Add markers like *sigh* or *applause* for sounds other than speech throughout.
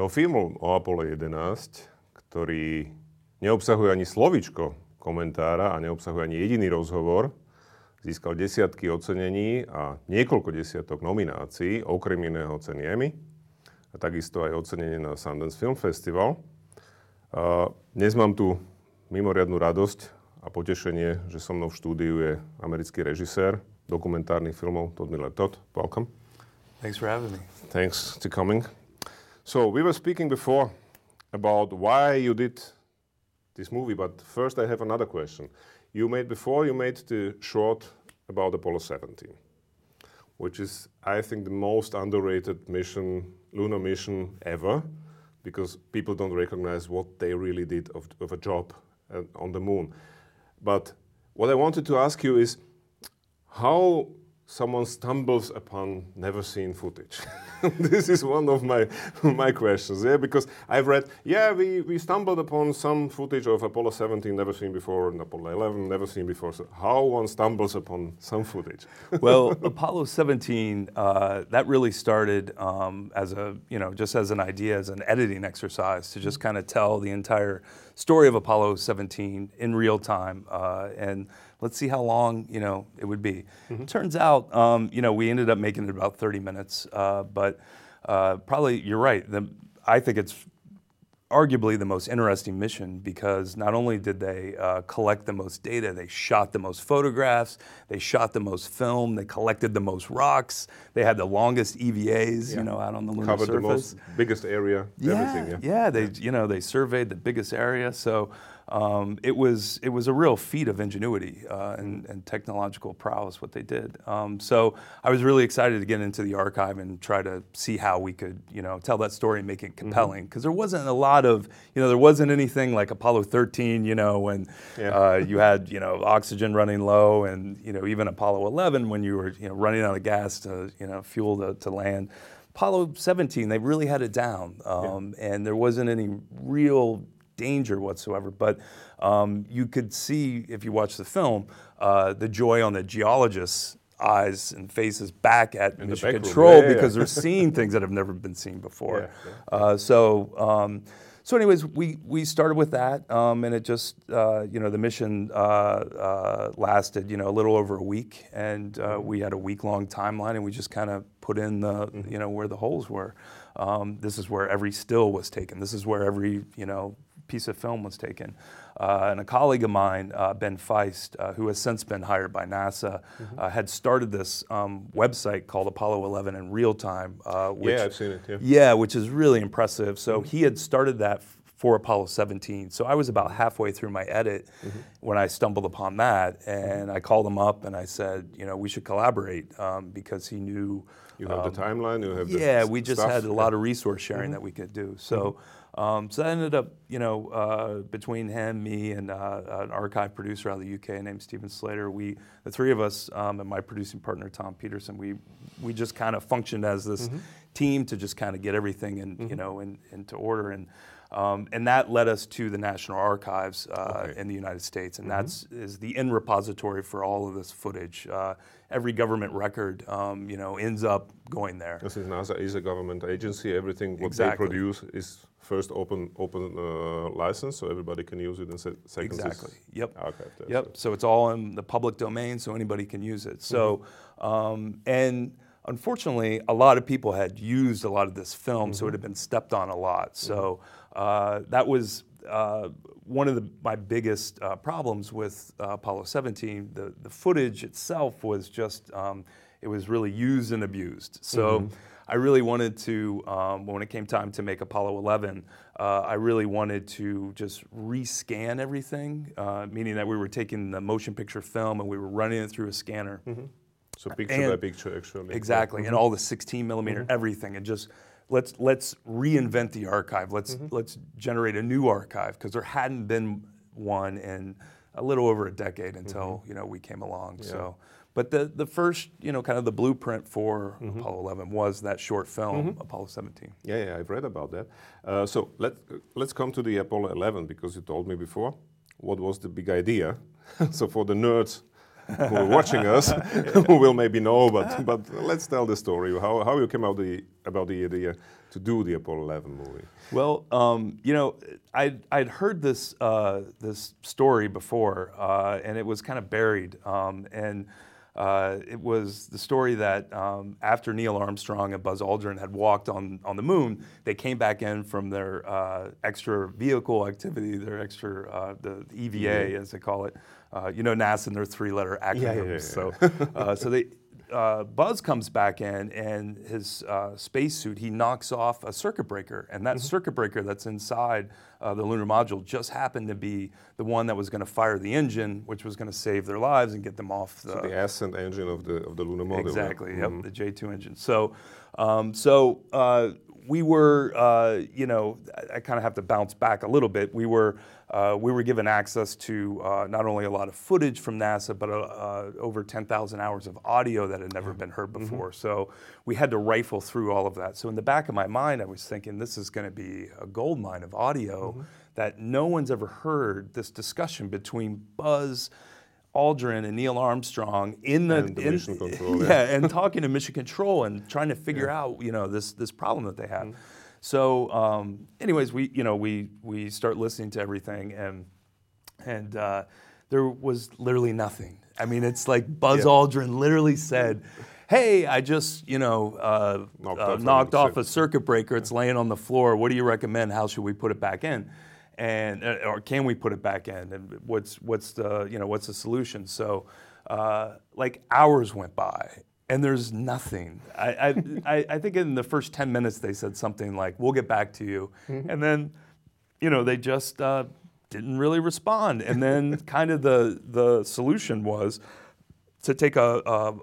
Jeho film o Apollo 11, ktorý neobsahuje ani slovičko komentára a neobsahuje ani jediný rozhovor, získal desiatky ocenení a niekoľko desiatok nominácií, okrem iného ceny Emmy a takisto aj ocenenie na Sundance Film Festival. A dnes mám tu mimoriadnu radosť a potešenie, že so mnou v štúdiu je americký režisér dokumentárnych filmov Todd Miller. Todd, welcome. Thanks for having me. Thanks for coming. So we were speaking before about why you did this movie, but first I have another question. You made before you made the short about Apollo 17, which is I think the most underrated mission, lunar mission ever, because people don't recognize what they really did of, of a job uh, on the moon. But what I wanted to ask you is how someone stumbles upon never seen footage? *laughs* this is one of my *laughs* my questions. Yeah, because I've read, yeah, we, we stumbled upon some footage of Apollo 17 never seen before, and Apollo 11 never seen before. So how one stumbles upon some footage? *laughs* well, Apollo 17 uh, that really started um, as a you know just as an idea, as an editing exercise to just kind of tell the entire story of Apollo 17 in real time uh, and let's see how long you know it would be. Mm-hmm. Turns out, um, you know, we ended up making it about 30 minutes, uh, but uh, probably you're right. The, I think it's arguably the most interesting mission because not only did they uh, collect the most data, they shot the most photographs, they shot the most film, they collected the most rocks, they had the longest EVAs, yeah. you know, out on the lunar Covered surface. the most biggest area, yeah, everything. Yeah, yeah, they you know they surveyed the biggest area, so um, it was it was a real feat of ingenuity uh, and, and, technological prowess what they did. Um, so I was really excited to get into the archive and try to see how we could you know tell that story and make it compelling because mm-hmm. there wasn't a lot of you know there wasn't anything like Apollo 13 you know when yeah. uh, you had you know oxygen running low and you know even Apollo 11 when you were you know running out of gas to you know fuel to, to land. Apollo 17, they really had it down, um, yeah. and there wasn't any real danger whatsoever. But um, you could see, if you watch the film, uh, the joy on the geologists' eyes and faces back at In mission control yeah, because they're seeing things that have never been seen before. Uh, so. Um, so, anyways, we, we started with that, um, and it just, uh, you know, the mission uh, uh, lasted, you know, a little over a week, and uh, we had a week long timeline, and we just kind of put in the, mm-hmm. you know, where the holes were. Um, this is where every still was taken. This is where every, you know, piece of film was taken. Uh, and a colleague of mine, uh, Ben Feist, uh, who has since been hired by NASA, mm-hmm. Uh, had started this um, website called Apollo 11 in real time. Uh, which, yeah, I've seen it. Yeah. yeah, which is really impressive. So mm-hmm. he had started that for Apollo 17. So I was about halfway through my edit mm-hmm. when I stumbled upon that, and mm-hmm. I called him up and I said, you know, we should collaborate um, because he knew. You have um, the timeline. You have yeah. we just stuff. had a lot of resource sharing mm-hmm. that we could do. So. Um, so that ended up, you know, uh, between him, me, and uh, an archive producer out of the UK named Stephen Slater, we, the three of us, um, and my producing partner Tom Petersen, we, we just kind of functioned as this mm-hmm. team to just kind of get everything in, mm-hmm. you know, in, into order. And um, and that led us to the National Archives uh, okay. in the United States, and mm-hmm. that's is the in repository for all of this footage. Uh, every government record, um, you know, ends up going there. This is NASA is a government agency. Everything what exactly. they produce is first open open uh, license, so everybody can use it in se- seconds. Exactly. Yep. There, yep. So. so. it's all in the public domain, so anybody can use it. So mm-hmm. um, and unfortunately, a lot of people had used a lot of this film, mm-hmm. so it had been stepped on a lot. So. Mm-hmm uh, that was uh, one of the, my biggest uh, problems with uh, Apollo 17. The, the footage itself was just, um, it was really used and abused. So mm-hmm. I really wanted to, um, when it came time to make Apollo 11, uh, I really wanted to just rescan everything, uh, meaning that we were taking the motion picture film and we were running it through a scanner. Mm-hmm. So picture and, by picture, actually. Exactly, mm-hmm. and all the 16 millimeter, mm-hmm. everything, and just let's let's reinvent the archive. Let's mm-hmm. let's generate a new archive because there hadn't been one in a little over a decade until mm-hmm. you know we came along. Yeah. So, but the the first you know kind of the blueprint for mm-hmm. Apollo 11 was that short film mm-hmm. Apollo 17. Yeah, yeah, I've read about that. Uh, so let let's come to the Apollo 11 because you told me before what was the big idea. *laughs* so for the nerds who are watching us *laughs* who will maybe know, but but let's tell the story how how you came out the about the idea to do the Apollo 11 movie. Well, um, you know, I'd, I'd heard this uh, this story before, uh, and it was kind of buried, um, and. Uh, it was the story that um, after Neil Armstrong and Buzz Aldrin had walked on, on the moon, they came back in from their uh, extra vehicle activity, their extra, uh, the EVA mm-hmm. as they call it. Uh, you know, NASA and their three letter acronyms. Yeah, yeah, yeah, so, uh, so they, uh, Buzz comes back in and his uh, spacesuit, he knocks off a circuit breaker. And that mm-hmm. circuit breaker that's inside uh, the lunar module just happened to be the one that was going to fire the engine, which was going to save their lives and get them off the, so the ascent engine of the, of the lunar module. Exactly, yep, mm-hmm. the J2 engine. So, um, so uh, we were, uh, you know, I, I kind of have to bounce back a little bit. We were, uh, we were given access to uh, not only a lot of footage from NASA, but uh, uh over 10,000 hours of audio that had never been heard mm-hmm. before. Mm-hmm. So we had to rifle through all of that. So in the back of my mind, I was thinking this is going to be a gold mine of audio mm-hmm. that no one's ever heard. This discussion between Buzz. Aldrin and Neil Armstrong in the, the in, mission control, *laughs* yeah, yeah, and talking to mission control and trying to figure yeah. out you know this this problem that they have. Mm-hmm. So, um, anyways, we you know we we start listening to everything, and and uh, there was literally nothing. I mean, it's like Buzz yeah. Aldrin literally said. Hey, I just, you know, uh, knocked, uh, knocked off a circuit breaker. It's laying on the floor. What do you recommend? How should we put it back in? And uh, or can we put it back in and what's what's the you know what's the solution so uh, like hours went by and there's nothing. I, I, I, think in the first 10 minutes they said something like, we'll get back to you. Mm-hmm. And then, you know, they just uh, didn't really respond. And then *laughs* kind of the, the solution was to take a, a,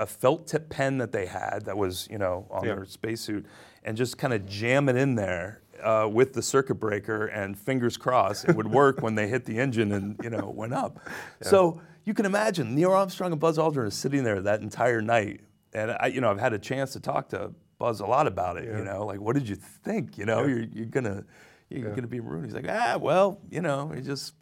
a, felt tip pen that they had that was, you know, on yeah. their spacesuit and just kind of jam it in there uh, with the circuit breaker and fingers crossed it would *laughs* work when they hit the engine and, you know, went up. Yeah. So you can imagine Neil Armstrong and Buzz Aldrin are sitting there that entire night. And I, you know, I've had a chance to talk to Buzz a lot about it. Yeah. You know, like what did you think? You know, yeah. you're, you're gonna you're gonna be ruined. He's like, ah, well, you know, he just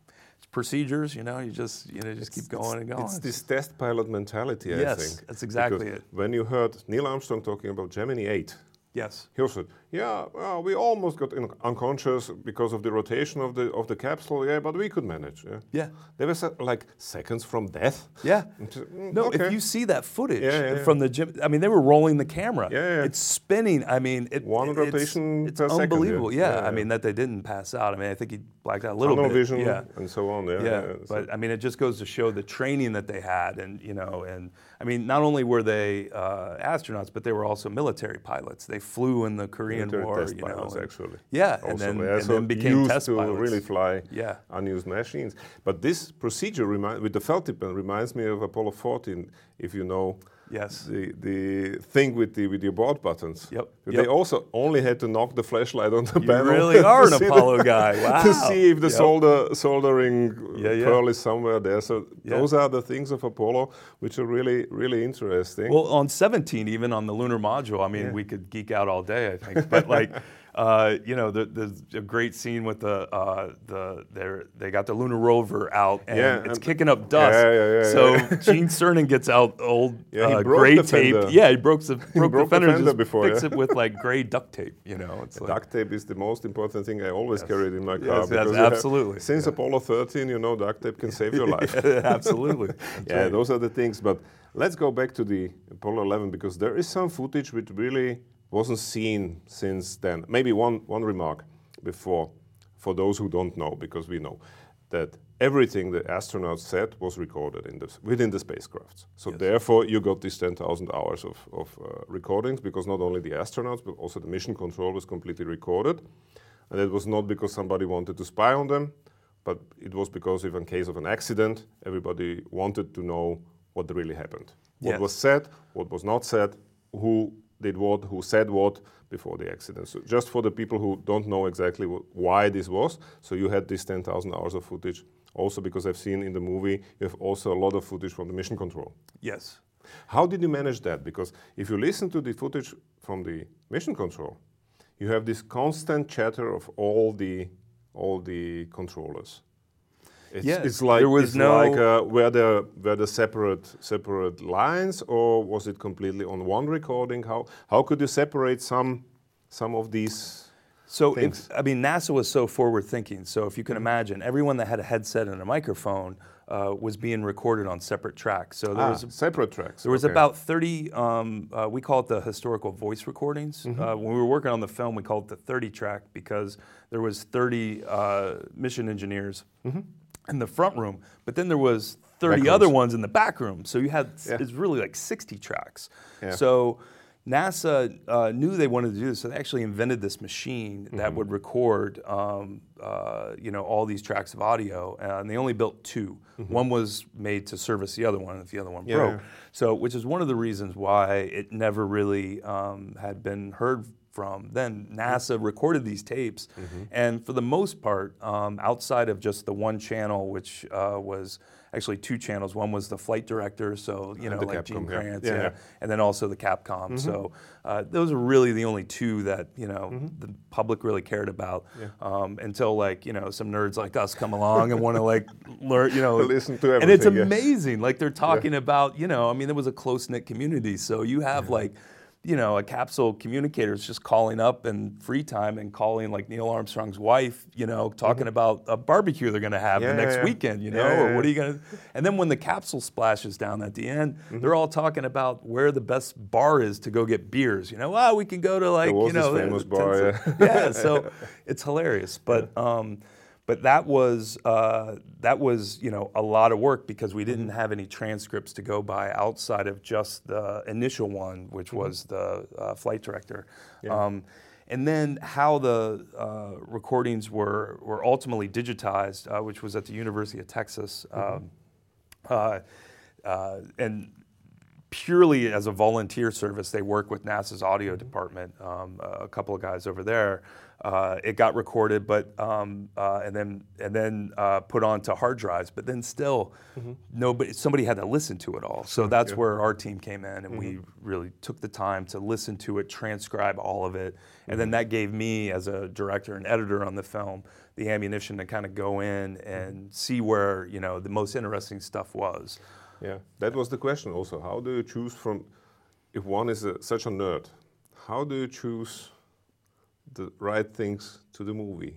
procedures. You know, you just you know just it's, keep going and going. It's this test pilot mentality. Yes, I think that's exactly because it. When you heard Neil Armstrong talking about Gemini 8, Yes. He said, "Yeah, well, we almost got unconscious because of the rotation of the of the capsule. Yeah, but we could manage. Yeah. Yeah. They were like seconds from death. Yeah. Mm, no, okay. if you see that footage yeah, yeah, from the gym, I mean, they were rolling the camera. Yeah, yeah. It's spinning. I mean, it, one rotation it's, it's unbelievable. Second, yeah. I mean, that they didn't pass out. I mean, I think he blacked out a little Tunnel bit. vision yeah. and so on. Yeah. Yeah. But so. I mean, it just goes to show the training that they had, and you know, and I mean, not only were they uh, astronauts, but they were also military pilots. They flew in the Korean military War. Test you know, pilots, actually. Yeah, also, and then, yeah, and so then became used test to pilots. really fly yeah. unused machines. But this procedure remind, with the felt tip reminds me of Apollo 14. If you know Yes. The the thing with the with the abort buttons. Yep. They yep. also only had to knock the flashlight on the you panel. You really *laughs* are an Apollo the, *laughs* guy. Wow. To see if the yep. solder soldering yeah, yeah. pearl is somewhere there. So those are the things of Apollo which are really really interesting. Well, on 17, even on the lunar module, I mean, yeah. we could geek out all day, I think. But like. *laughs* Uh, you know, the, a great scene with the uh, the they got the lunar rover out and yeah, it's and kicking up dust. Yeah, yeah, yeah, so *laughs* Gene Cernan gets out old uh, gray tape. Yeah, he broke the *laughs* broke, broke the fender, the fender before. Fix it with like gray duct tape. You know, it's like, duct tape is the most important thing I always yes. carried in my car. Yes, yes absolutely. Since Apollo 13, you know, duct tape can save your *laughs* life. absolutely. yeah, right. those are the things. But let's go back to the Apollo 11 because there is some footage which really wasn't seen since then. Maybe one, one remark before, for those who don't know, because we know that everything the astronauts said was recorded in this, within the spacecrafts. So yes. therefore, you got these 10,000 hours of, of uh, recordings because not only the astronauts, but also the mission control was completely recorded. And it was not because somebody wanted to spy on them, but it was because if in case of an accident, everybody wanted to know what really happened. What yes. was said, what was not said, who did what, who said what before the accident. So just for the people who don't know exactly why this was, so you had this 10,000 hours of footage. Also, because I've seen in the movie, you have also a lot of footage from the mission control. Yes. How did you manage that? Because if you listen to the footage from the mission control, you have this constant chatter of all the all the controllers. It's, Yeah, it's like there was it's no- like uh, were there were there separate separate lines, or was it completely on one recording? How how could you separate some some of these? So, if, I mean, NASA was so forward thinking. So, if you can Mm-hmm. imagine, everyone that had a headset and a microphone uh, was being recorded on separate tracks. So, there Ah, was separate tracks. There was okay. about 30, um, uh, we call it the historical voice recordings. Mm-hmm. Uh, when we were working on the film, we called it the 30 track because there was 30 uh, mission engineers Mm-hmm. In the front room, but then there was 30 Back other rooms. ones in the back room. So you had, Yeah. it's really like 60 tracks. Yeah. So NASA uh, knew they wanted to do this, so they actually invented this machine Mm-hmm. that would record, um, uh, you know, all these tracks of audio, uh, and they only built 2 One was made to service the other one, if the other one Mm-hmm. Yeah, broke. So, which is one of the reasons why it never really um, had been heard from. Then NASA recorded these tapes, Mm-hmm. and for the most part, um, outside of just the one channel, which uh, was actually two channels. One was the flight director, so you know, like Gene Capcom, yeah. Kranz, Yeah, yeah, yeah. Mm-hmm. and then also the Capcom. So uh, those are really the only two that you know Mm-hmm. the public really cared about um, until like you know some nerds like us come along and want to like *laughs* learn, you know, Listen to everything and it's amazing. Like they're talking about, you know, I mean, there was a close knit community, so you have like. You know, a capsule communicator is just calling up in free time and calling like Neil Armstrong's wife, you know, talking about a barbecue they're going to have Mm-hmm. Yeah, the next yeah, weekend, you know, Yeah, or what are you going to. And then when the capsule splashes down at the end, Mm-hmm. they're all talking about where the best bar is to go get beers. You know, ah, we can go to like, you know, famous bar, yeah. So *laughs* it's hilarious, but um, but that was uh, that was you know a lot of work because we didn't have any transcripts to go by outside of just the initial one, which was the uh, flight director. Um, and then how the uh, recordings were were ultimately digitized, uh, which was at the University of Texas. Um, uh, uh, and purely as a volunteer service, they work with NASA's audio department. Um, a couple of guys over there. Uh, it got recorded, but um, uh, and then and then uh, put onto hard drives. But then still, nobody somebody had to listen to it all. So that's where our team came in, and we really took the time to listen to it, transcribe all of it, and then that gave me, as a director and editor on the film, the ammunition to kind of go in and see where you know the most interesting stuff was. Yeah, that was the question also. How do you choose from, if one is a, such a nerd, how do you choose the right things to the movie?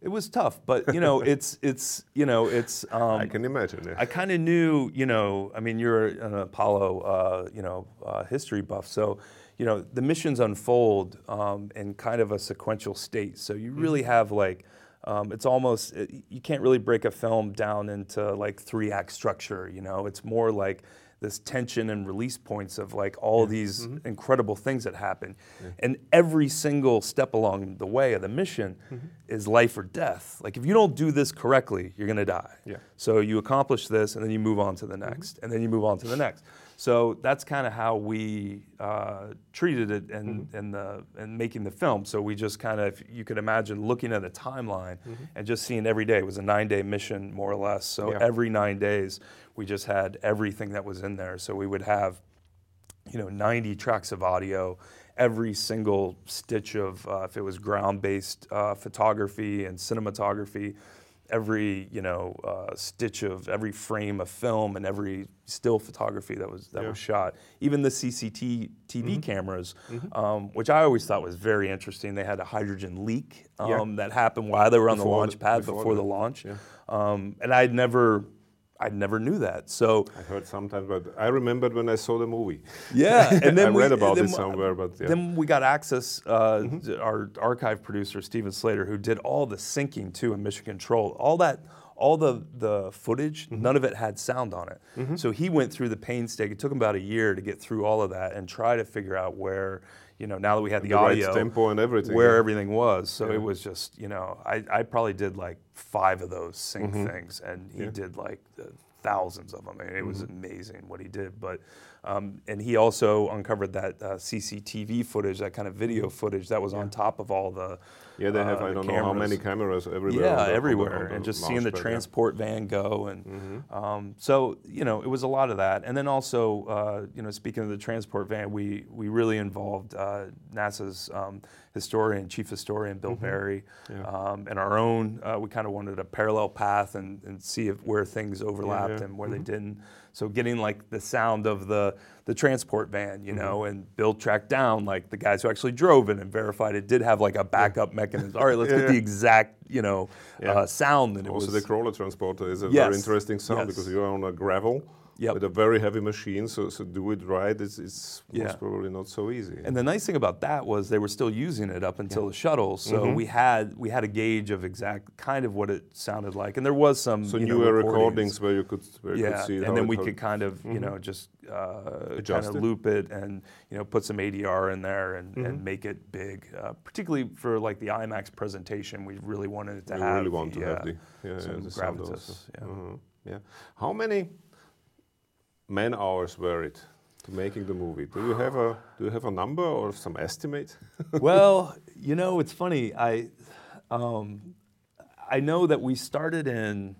It was tough, but you know, *laughs* it's it's you know, it's. Um, I can imagine. Yeah. I kind of knew, you know, I mean, you're an Apollo, uh, you know, uh, history buff, so you know the missions unfold um, in kind of a sequential state. So you really have like. Um, it's almost it, you can't really break a film down into like three act structure. You know, it's more like this tension and release points of like all these mm-hmm. incredible things that happen, and every single step along the way of the mission mm-hmm. is life or death. Like if you don't do this correctly, you're gonna die. Yeah. So you accomplish this, and then you move on to the mm-hmm. next, and then you move on to the next. So that's kind of how we uh, treated it in, in the in making the film. So we just kind of, you could imagine looking at a timeline and just seeing every day. It was a nine-day mission, more or less. So Yeah. every nine days, we just had everything that was in there. So we would have you know 90 tracks of audio every single stitch of uh, if it was ground-based uh, photography and cinematography every you know uh, stitch of every frame of film and every still photography that was that Yeah. was shot even the CCTV TV cameras um, which I always thought was very interesting they had a hydrogen leak um, Yeah. that happened while they were on the Before launch the- pad before before, the- the launch yeah. um, and I'd never I never knew that so I heard sometimes, but I remembered when I saw the movie. yeah, and then *laughs* I we- read about it somewhere, but yeah. Then we got access. Uh, to Our archive producer Stephen Slater, who did all the syncing too in Mission Control, all that, all the the footage, Mm-hmm. none of it had sound on it. So he went through the painstaking. It took him about a year to get through all of that and try to figure out where, you know, now that we had the, The right audio, tempo and everything, where yeah. everything was. So Yeah. it was just, you know, I, I probably did like five of those sync Mm-hmm. things, and he did like uh, thousands of them. I mean, it was Mm-hmm. amazing what he did. But um, and he also uncovered that uh, CCTV footage, that kind of video footage that was on top of all the Mm-hmm. Yeah, they have, uh, I don't know how many cameras. cameras everywhere. Yeah, on the- on the- everywhere, on the and just seeing the launch pad, yeah. transport van go, and Mm-hmm. um, so you know, it was a lot of that. And then also, uh, you know, speaking of the transport van, we we really involved uh, NASA's um, historian, chief historian Bill Barry, um, and our own. Uh, we kind of of wanted a parallel path and, and see if, where things overlapped yeah. Mm-hmm. and where they didn't. So getting like the sound of the the transport van, you know, Mm-hmm. and Bill tracked down like the guys who actually drove it and verified it did have like a backup mechanism. All right, let's *laughs* Yeah, get the exact, you know, Yeah. uh, sound. It Also, was the crawler transporter is a Yes, very interesting sound yes. because you're on a gravel Yep. with a very heavy machine. So, so do it right. It's, it's Yeah. most probably not so easy. And the nice thing about that was they were still using it up until the shuttle, so Mm-hmm. we had we had a gauge of exact kind of what it sounded like, and there was some so you newer recordings. recordings where you could where you yeah, could see and then we could kind of you know just uh, kind of loop it and you know put some ADR in there and, Mm-hmm. and make it big, uh, particularly for like the IMAX presentation. We really wanted it to you have really want to the, have uh, the, yeah, yeah, some gravitas, yeah. Mhm, yeah. How many man hours were it to making the movie? Do you have a do you have a number or some estimate? *laughs* well, you know, it's funny. I, um, I know that we started in,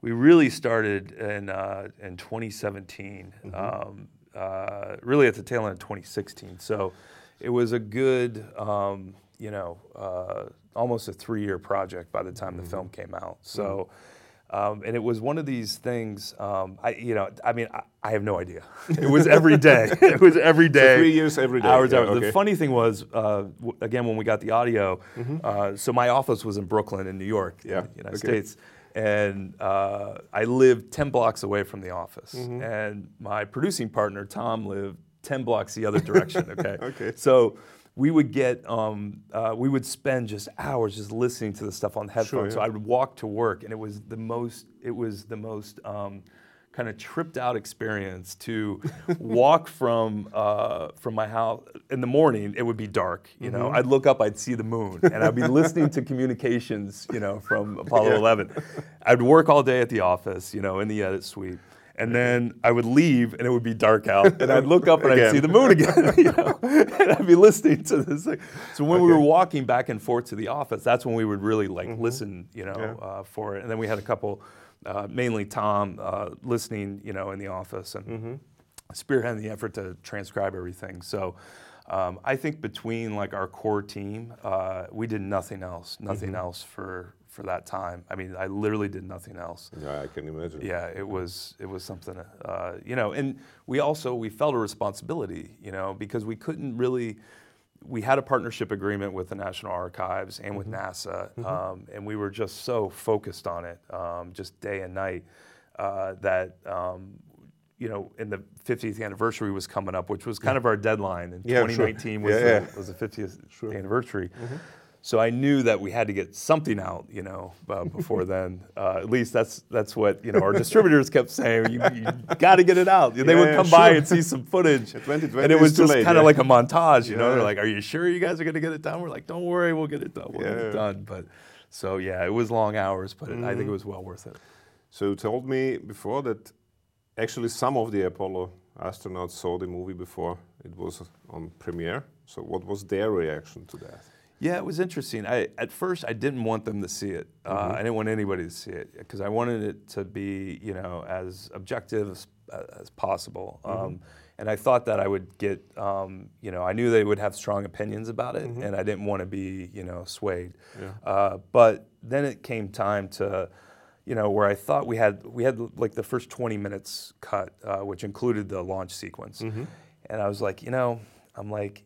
we really started in uh, in 2017. Um, uh, really at the tail end of 2016. So it was a good, um, you know, uh, almost a three-year project by the time the film came out. So. Um, and it was one of these things. Um, I, you know, I mean, I, I have no idea. It was every day. *laughs* it was every day. three years every day. Hours, Yeah, hours. The funny thing was, uh, w- again, when we got the audio, uh, so my office was in Brooklyn, in New York, Mm-hmm. Yeah, in the United okay. States, and uh, I lived ten blocks away from the office, Mm-hmm. and my producing partner Tom lived ten blocks the other direction. Okay. *laughs* Okay. So we would get, um, uh, we would spend just hours just listening to the stuff on headphones. So yeah. I would walk to work, and it was the most, it was the most. Um, kind of tripped out experience to *laughs* walk from uh, from my house in the morning. It would be dark, you know. Mm-hmm. I'd look up, I'd see the moon, and I'd be *laughs* listening to communications, you know, from *laughs* Apollo Yeah. 11. I'd work all day at the office, you know, in the edit suite. And then I would leave, and it would be dark out, *laughs* and I'd look up and I'd see the moon again, *laughs* you know, *laughs* and I'd be listening to this. Thing. So when we were walking back and forth to the office, that's when we would really like listen, you know, Mm-hmm. Yeah. uh, for it. And then we had a couple, uh, mainly Tom, uh, listening, you know, in the office and Mm-hmm. spearheading the effort to transcribe everything. So um, I think between like our core team, uh, we did nothing else, nothing Mm-hmm. else for for that time. I mean, I literally did nothing else. Yeah, I can imagine. Yeah, it was it was something, uh, you know, and we also we felt a responsibility, you know, because we couldn't really. We had a partnership agreement with the National Archives and with NASA, um, and we were just so focused on it, um, just day and night, uh, that um, you know, in the 50th anniversary was coming up, which was kind of our deadline. And Yeah, sure. 2019 was, Yeah, the, yeah. was the 50th anniversary. So I knew that we had to get something out, you know, uh, before *laughs* then. Uh, at least that's that's what you know our distributors kept saying. You, you got to get it out. They Yeah, would yeah, come by and see some footage, *laughs* and it was just kind of yeah. like a montage. You know, they're like, "Are you sure you guys are going to get it done?" We're like, "Don't worry, we'll get it done. We'll get Yeah. it done." But so yeah, it was long hours, but it, I Mm-hmm. think it was well worth it. So you told me before that actually some of the Apollo astronauts saw the movie before it was on premiere. So what was their reaction to that? Yeah, it was interesting. I at first I didn't want them to see it. Uh, I didn't want anybody to see it because I wanted it to be, you know, as objective as, as possible. Um, and I thought that I would get, um, you know, I knew they would have strong opinions about it, and I didn't want to be, you know, swayed. Uh, but then it came time to, you know, where I thought we had we had like the first 20 minutes cut, uh, which included the launch sequence, and I was like, you know, I'm like,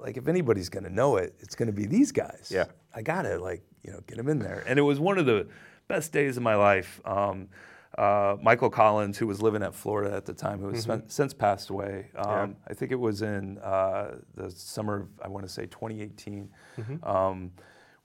like if anybody's gonna know it, it's gonna be these guys. Yeah. I gotta like you know get them in there, and it was one of the best days of my life. Um, uh, Michael Collins, who was living at Florida at the time, who has spent, since passed away. Um, I think it was in uh, the summer of I want to say 2018. Um,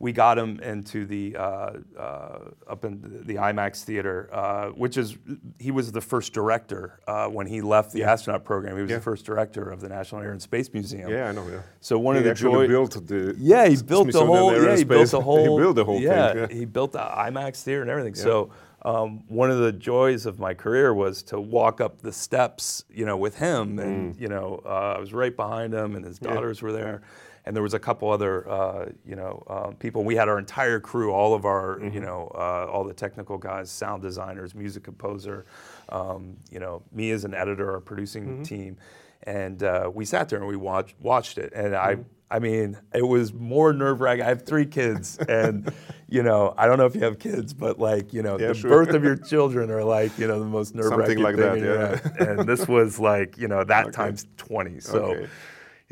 we got him into the uh, uh, up in the, IMAX theater, uh, which is he was the first director uh, when he left the astronaut program. He was Yeah. the first director of the National Air and Space Museum. Yeah, I know. Yeah. So one he of the actually joy, built the yeah, he built the whole, Air yeah, he built the whole, he built the whole yeah, thing. Yeah. he built the IMAX theater and everything. So um, one of the joys of my career was to walk up the steps, you know, with him, Mm. and you know, uh, I was right behind him, and his daughters were there, and there was a couple other, uh, you know, uh, people. We had our entire crew, all of our, you know, uh, all the technical guys, sound designers, music composer, um, you know, me as an editor, our producing team, and uh, we sat there and we watched watched it, and I. I mean, it was more nerve wracking. I have three kids, *laughs* and you know, I don't know if you have kids, but like, you know, Yeah, the sure. birth of your children are like, you know, the most nerve wracking like thing that, yeah. And this was like, you know, that *laughs* times twenty. So, Okay.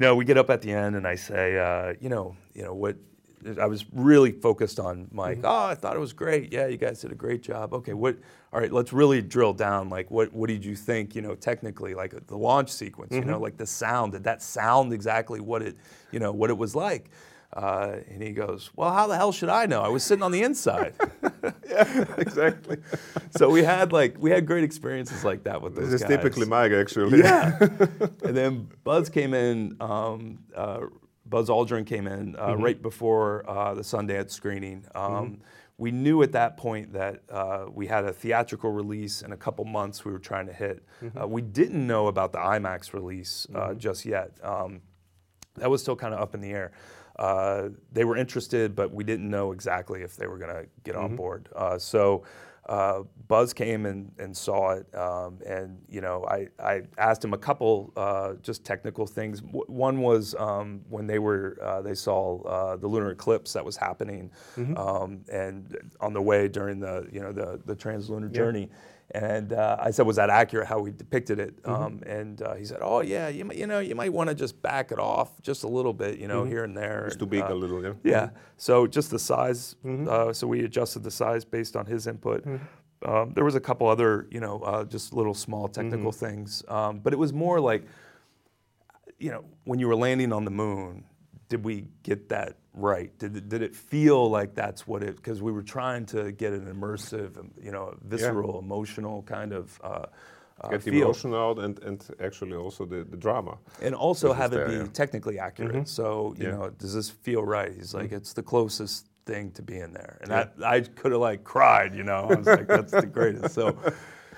Know, we get up at the end, and I say, uh, you know, you know what. I was really focused on Mike. Mm-hmm. Oh, I thought it was great. Yeah, you guys did a great job. Okay, what? All right, let's really drill down. Like, what? What did you think? You know, technically, like the launch sequence. You know, Mm-hmm. like the sound. Did that sound exactly what it? You know, what it was like? Uh, and he goes, Well, how the hell should I know? I was sitting on the inside. *laughs* Yeah, exactly. so we had like we had great experiences like that with those This is typically Mike, actually. Yeah. *laughs* and then Buzz came in. Um, uh, Buzz Aldrin came in uh, Mm-hmm. right before uh, the Sundance screening. Um, We knew at that point that uh, we had a theatrical release in a couple months we were trying to hit. Mm-hmm. Uh, we didn't know about the IMAX release uh, just yet. Um, that was still kind of up in the air. Uh, they were interested, but we didn't know exactly if they were going to get on board. Uh, so uh, Buzz came and, and saw it, um, and you know, I, I asked him a couple uh, just technical things. W- one was um, when they were uh, they saw uh, the lunar eclipse that was happening, um, and on the way during the you know the the translunar journey. And uh, I said, "Was that accurate? How we depicted it?" Um, and uh, he said, "Oh yeah, you might, you know you might want to just back it off just a little bit, you know, here and there." It's too big uh, a little, yeah. yeah. So just the size. Uh, so we adjusted the size based on his input. Um, there was a couple other, you know, uh, just little small technical things, um, but it was more like, you know, when you were landing on the moon, did we get that right? Did it, did it feel like that's what it? Because we were trying to get an immersive, you know, visceral, emotional kind of. Uh, uh, Get the feel emotion out and, and actually also the, the drama. and also have it there, be yeah. Mm-hmm. technically accurate. So you Yeah. Mm-hmm. know, does this feel right? He's like, it's the closest thing to being there, and that, I could have like cried. You know, I was like, that's the greatest. So,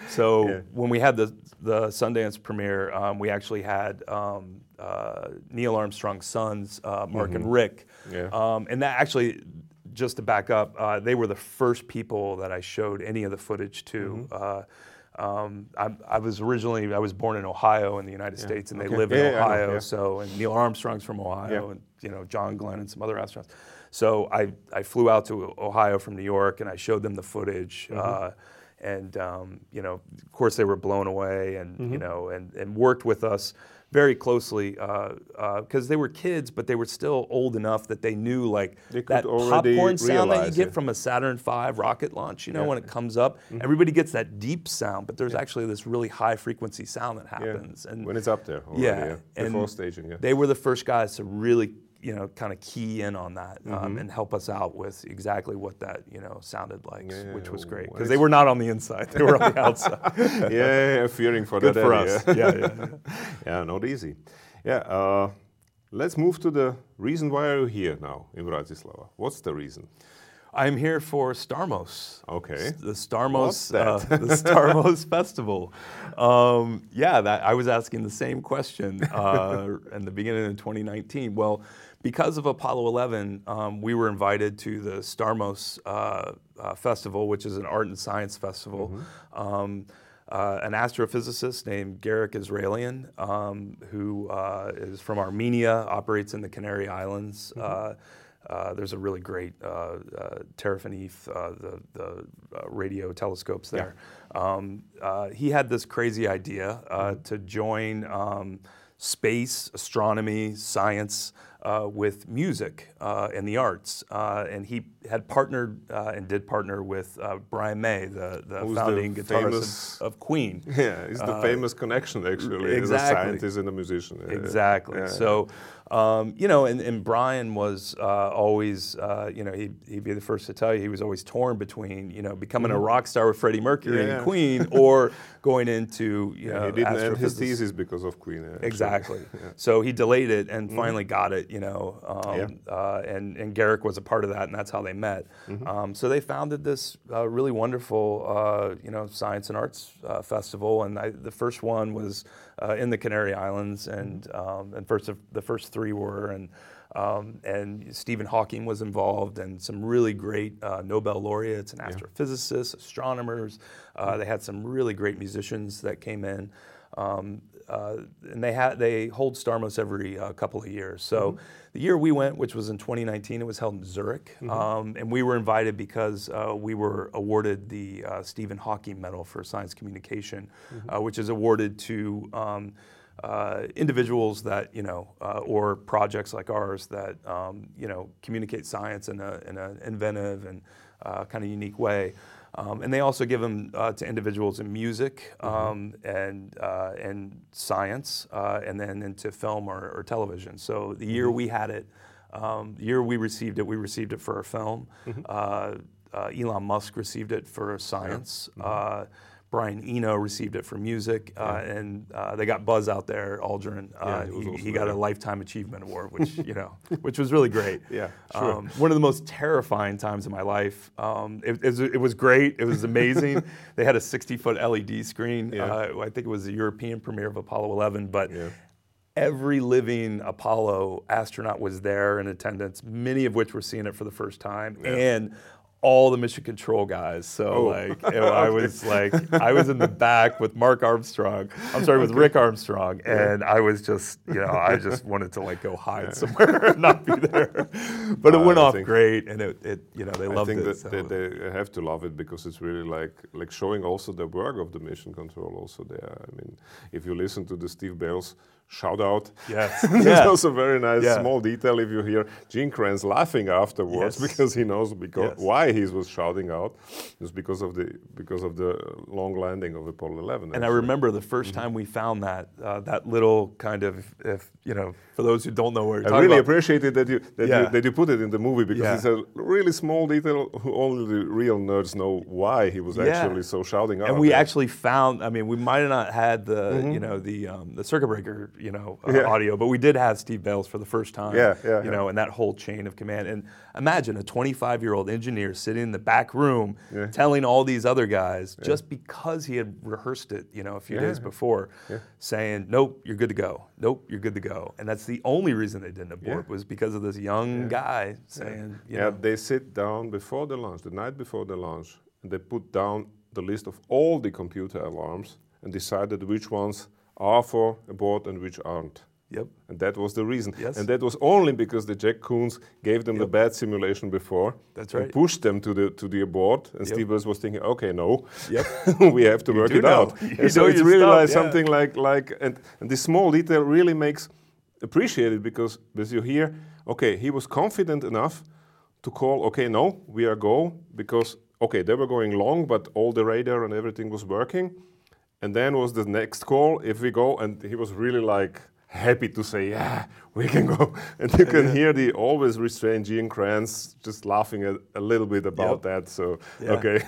so *laughs* Yeah. when we had the the Sundance premiere, um, we actually had um, uh, Neil Armstrong's sons, uh, Mark and Rick, Mm-hmm. Yeah. um, and that actually. Just to back up, uh, they were the first people that I showed any of the footage to. Mm-hmm. Uh, um, I, I was originally I was born in Ohio in the United States, and they Okay. live Yeah, in yeah, know, Ohio. yeah. So and Neil Armstrong's from Ohio, Yeah. and you know John Glenn and some other astronauts. So I, I flew out to Ohio from New York, and I showed them the footage. Mm-hmm. Uh, and um, you know, of course, they were blown away, and Mm-hmm. you know, and, and worked with us very closely because they were kids, but they were still old enough that they knew like They that popcorn sound that you get it. from a Saturn V rocket launch. You know, Yeah. Mm-hmm. when it comes up, everybody gets that deep sound, but there's actually this really high frequency sound that Yeah. happens. And when it's up there already, yeah, yeah. and Before staging, yeah. they were the first guys to really, you know, kind of key in on that Mm-hmm. um, and help us out with exactly what that, you know, sounded like, Yeah, which was great because they were not on the inside; they were on the outside. yeah, *laughs* yeah, fearing for Good that for area. us. Yeah, yeah. yeah. *laughs* yeah, not easy. Yeah, uh, let's move to the reason why are you here now in Bratislava? What's the reason? I'm here for Starmus. Okay. The Starmus, uh, the *laughs* Starmus Festival. Um, yeah, that I was asking the same question uh, in the beginning of 2019. Well, because of Apollo 11, um, we were invited to the Starmus uh, uh, Festival, which is an art and science festival. Mm-hmm. Um, uh, an astrophysicist named Garik Israelian, um, who uh, is from Armenia, operates in the Canary Islands. Uh, uh, there's a really great uh, the, the uh, radio telescopes there. Um, uh, he had this crazy idea uh, to join um, space, astronomy, science uh, with music uh, and the arts. Uh, and he had partnered uh, and did partner with uh, Brian May, the, the Who's the founding guitarist of, of Queen. *laughs* Yeah, it's the famous connection actually. as a Uh, scientist and a musician. Exactly. Yeah, So, um, you know, and, and Brian was uh, always, uh, you know, he'd, he'd be the first to tell you he was always torn between, you know, becoming a rock star with Freddie Mercury Mm-hmm. Yeah. and Queen *laughs* or going into, you yeah. know, he didn't end his thesis because of Queen. actually. Exactly. So he delayed it and finally got it, you know, um, Yeah. uh, and, and Garik was a part of that, and that's how they met. Um, so they founded this uh, really wonderful, uh, you know, science and arts uh, festival, and I, the first one was uh, in the Canary Islands, and um, and first of, the first three were, and Um, and Stephen Hawking was involved, and some really great uh, Nobel laureates and astrophysicists, astronomers. Uh, they had some really great musicians that came in. Um, uh, and they had they hold Starmus every uh, couple of years. So mm-hmm. the year we went, which was in 2019, it was held in Zurich, mm-hmm. um, and we were invited because uh, we were awarded the uh, Stephen Hawking Medal for Science Communication, mm-hmm. Uh, which is awarded to um, uh, individuals that you know or projects like ours that um, you know communicate science in an in a inventive and kind of unique way. Um, and they also give them uh, to individuals in music mm-hmm. um, and, uh, and science, uh, and then into film or, or, television. So the year mm-hmm. we had it, um, the year we received it, we received it for a film. Mm-hmm. Uh, uh, Elon Musk received it for science. Yeah. Brian Eno received it for music, uh, yeah. and uh, they got Buzz out there, Aldrin. Uh, yeah, he, he got a lifetime achievement award, which *laughs* you know, which was really great. Yeah, sure. Um, one of the most terrifying times of my life. Um, it, it, it, was great. It was amazing. *laughs* they had a 60-foot LED screen. Yeah. Uh, I think it was the European premiere of Apollo 11, but. Every living Apollo astronaut was there in attendance, many of which were seeing it for the first time. And all the mission control guys. So oh. like *laughs* I was like I was in the back with Mark Armstrong. I'm sorry, with okay. Rick Armstrong, and yeah. I was just you know I just *laughs* wanted to like go hide yeah. somewhere *laughs* and not be there. But uh, it went I off great, and it, it you know they loved it. I think that so. they, they, have to love it because it's really like like showing also the work of the mission control also there. I mean, if you listen to the Steve Bales shout out. Yes. It's yeah. also very nice yeah. small detail if you hear Gene Kranz laughing afterwards yes. because he knows because yes. why *laughs* he was shouting out. It's because of the because of the long landing of Apollo 11. And. I remember the 1st mm-hmm. time we found that uh, that little kind of if you know for those who don't know where you're I really about. appreciated that you that, yeah. you that you put it in the movie because it's a really small detail. Who only the real nerds know why he was actually so shouting out. And we there. actually found. I mean, we might have not had the mm-hmm. you know the um, the circuit breaker you know uh, yeah. audio, but we did have Steve Bales for the first time. Yeah, yeah. You yeah. know, and that whole chain of command. And imagine a 25 year old engineer sitting in the back room yeah. telling all these other guys just because he had rehearsed it, you know, a few days before, saying, "Nope, you're good to go. Nope, you're good to go." And that's the only reason they didn't abort was because of this young guy saying, "Yeah." they sit down before the launch, the night before the launch, and they put down the list of all the computer alarms and decided which ones are for abort and which aren't. Yep. And that was the reason. Yes. And that was only because the Jack Koons gave them yep. the bad simulation before. That's right. And pushed them to the to the abort. And yep. Steve was thinking, okay, no. Yep. *laughs* we have to you work it *laughs* know. out. and so it's really stuff, like yeah. something like like and, and this small detail really makes appreciated because as you hear, okay, he was confident enough to call, okay, no, we are go because okay, they were going long, but all the radar and everything was working and then was the next call, if we go, and he was really like happy to say, yeah, we can go. *laughs* And you can hear the always restrained Gene Kranz just laughing a, a little bit about yep. that. So, yeah. okay.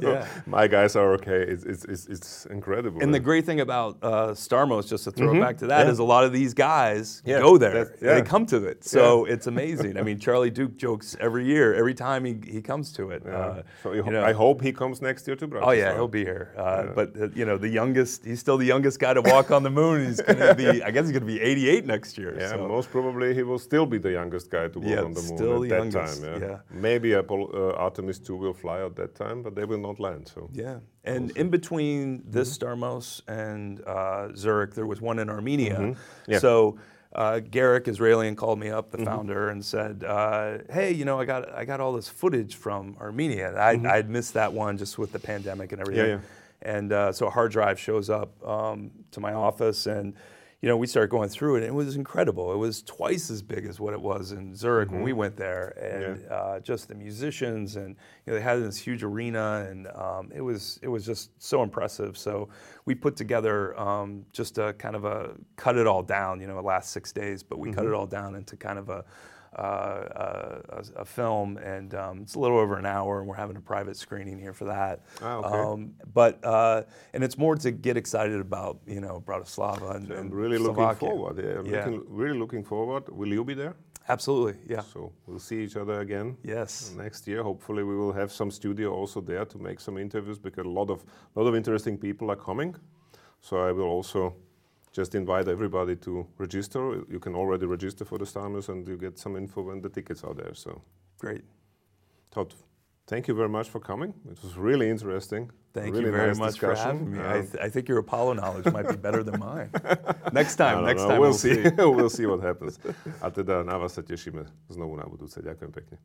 *laughs* yeah. *laughs* My guys are okay. It's, it's, it's, it's incredible. And the great thing about uh, Starmus, just to throw mm-hmm. it back to that, yeah. is a lot of these guys yeah. go there. They come to it. So it's amazing. I mean, Charlie Duke jokes every year, every time he, he comes to it. Uh, so know, I hope he comes next year to Bratislava. Oh, yeah, he'll be here. Uh, but, uh, you know, the youngest, he's still the youngest guy to walk on the moon. He's going to be, I guess he's going to be 88 next year. Yeah, so. most probably he will still be the youngest guy to walk yeah, on the moon still at the that youngest, time. Yeah. yeah. Maybe Apollo, uh, Artemis 2 will fly at that time, but they will not land. So yeah, and we'll in between this mm-hmm. Starmus and uh, Zurich, there was one in Armenia. Mm-hmm. Yeah. So. Uh, Garik Israelian called me up, the mm-hmm. founder, and said, uh, "Hey, you know, I got I got all this footage from Armenia. I, mm-hmm. I'd missed that one just with the pandemic and everything. Yeah, yeah. And uh, so a hard drive shows up um, to my office, and you know, we started going through it, and it was incredible. It was twice as big as what it was in Zurich mm-hmm. when we mm-hmm. went there, and yeah. uh, just the musicians, and you know, they had this huge arena, and um, it was it was just so impressive. So we put together um, just a kind of a cut it all down, you know, the last six days, but we mm-hmm. cut it mm-hmm. all down into kind of a a, a, film, and um, it's a little over an hour, and we're having a private screening here for that. Oh, okay. Um, but uh, and it's more to get excited about, you know, Bratislava and, so and really looking forward. Yeah, I'm yeah. Looking, really looking forward. Will you be there? Absolutely, yeah. So we'll see each other again. Yes. Next year, hopefully, we will have some studio also there to make some interviews because a lot of lot of interesting people are coming. So I will also just invite everybody to register. You can already register for the Starmus and you get some info when the tickets are there. So Great. Todd, thank you very much for coming. It was really interesting. Thank really you very nice much for discussion. having me. I, Um, th- I think your Apollo knowledge might be better than mine. *laughs* Next time, next know. time we'll, we'll see. see. *laughs* we'll see what happens. A teda na vás sa tešíme znovu na budúce. Ďakujem pekne.